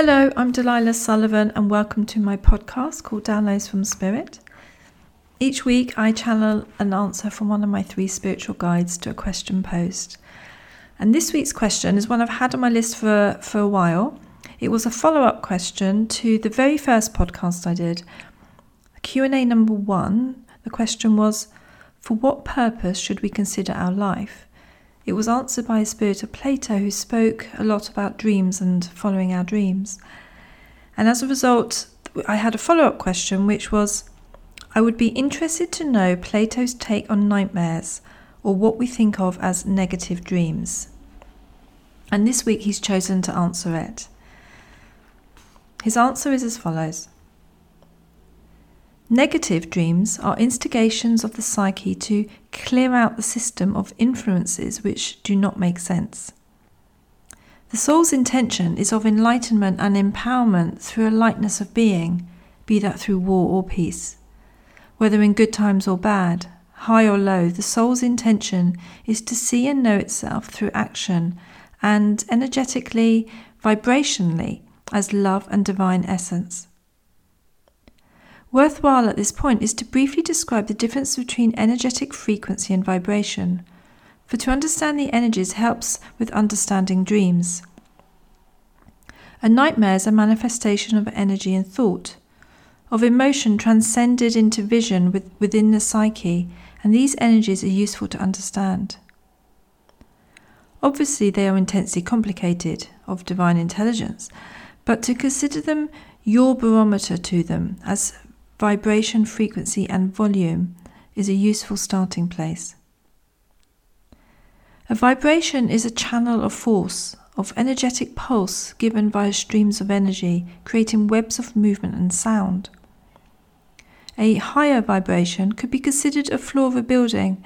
Hello, I'm Delilah Sullivan, and welcome to my podcast called Downloads from Spirit. Each week, I channel an answer from one of my three spiritual guides to a question posed. And this week's question is one I've had on my list for, for a while. It was a follow-up question to the very first podcast I did. Q&A number 1, the question was, for what purpose should we consider our life? It was answered by a spirit of Plato who spoke a lot about dreams and following our dreams. And as a result, I had a follow up question, which was I would be interested to know Plato's take on nightmares or what we think of as negative dreams. And this week he's chosen to answer it. His answer is as follows Negative dreams are instigations of the psyche to clear out the system of influences which do not make sense. The soul's intention is of enlightenment and empowerment through a lightness of being, be that through war or peace. Whether in good times or bad, high or low, the soul's intention is to see and know itself through action and energetically, vibrationally, as love and divine essence. Worthwhile at this point is to briefly describe the difference between energetic frequency and vibration, for to understand the energies helps with understanding dreams. A nightmare is a manifestation of energy and thought, of emotion transcended into vision with, within the psyche, and these energies are useful to understand. Obviously, they are intensely complicated, of divine intelligence, but to consider them your barometer to them as vibration, frequency, and volume is a useful starting place. A vibration is a channel of force, of energetic pulse given via streams of energy, creating webs of movement and sound. A higher vibration could be considered a floor of a building,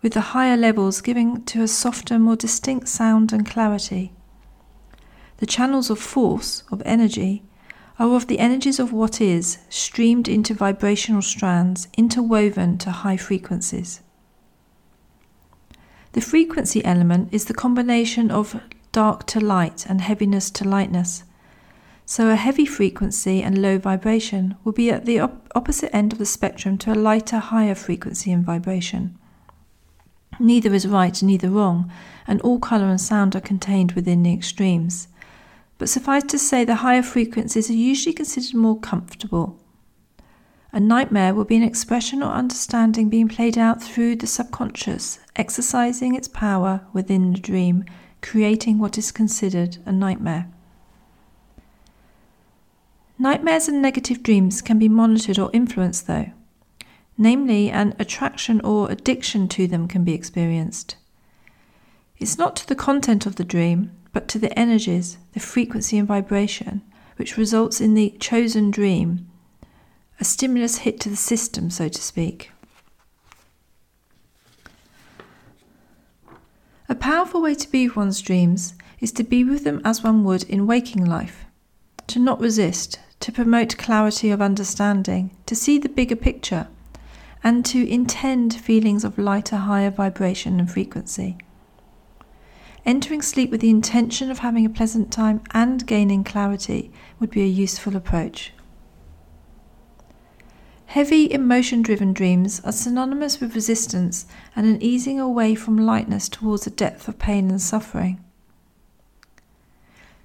with the higher levels giving to a softer, more distinct sound and clarity. The channels of force, of energy, are of the energies of what is, streamed into vibrational strands, interwoven to high frequencies. The frequency element is the combination of dark to light and heaviness to lightness. So, a heavy frequency and low vibration will be at the op- opposite end of the spectrum to a lighter, higher frequency and vibration. Neither is right, neither wrong, and all colour and sound are contained within the extremes but suffice to say the higher frequencies are usually considered more comfortable. A nightmare will be an expression or understanding being played out through the subconscious, exercising its power within the dream, creating what is considered a nightmare. Nightmares and negative dreams can be monitored or influenced, though. Namely, an attraction or addiction to them can be experienced. It's not to the content of the dream, but to the energies, the frequency and vibration, which results in the chosen dream, a stimulus hit to the system, so to speak. A powerful way to be with one's dreams is to be with them as one would in waking life, to not resist, to promote clarity of understanding, to see the bigger picture, and to intend feelings of lighter, higher vibration and frequency. Entering sleep with the intention of having a pleasant time and gaining clarity would be a useful approach. Heavy emotion driven dreams are synonymous with resistance and an easing away from lightness towards a depth of pain and suffering.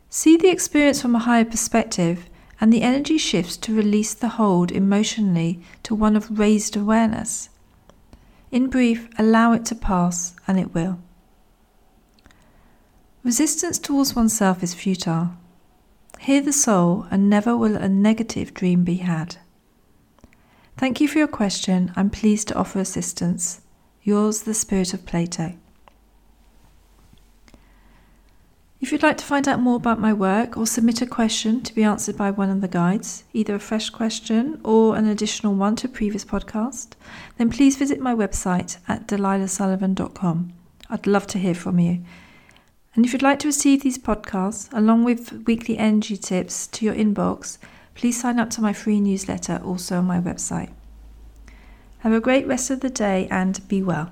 See the experience from a higher perspective, and the energy shifts to release the hold emotionally to one of raised awareness. In brief, allow it to pass, and it will. Resistance towards oneself is futile. Hear the soul, and never will a negative dream be had. Thank you for your question. I'm pleased to offer assistance. Yours, the Spirit of Plato. If you'd like to find out more about my work or submit a question to be answered by one of the guides, either a fresh question or an additional one to a previous podcast, then please visit my website at delilahsullivan.com. I'd love to hear from you. And if you'd like to receive these podcasts, along with weekly energy tips to your inbox, please sign up to my free newsletter also on my website. Have a great rest of the day and be well.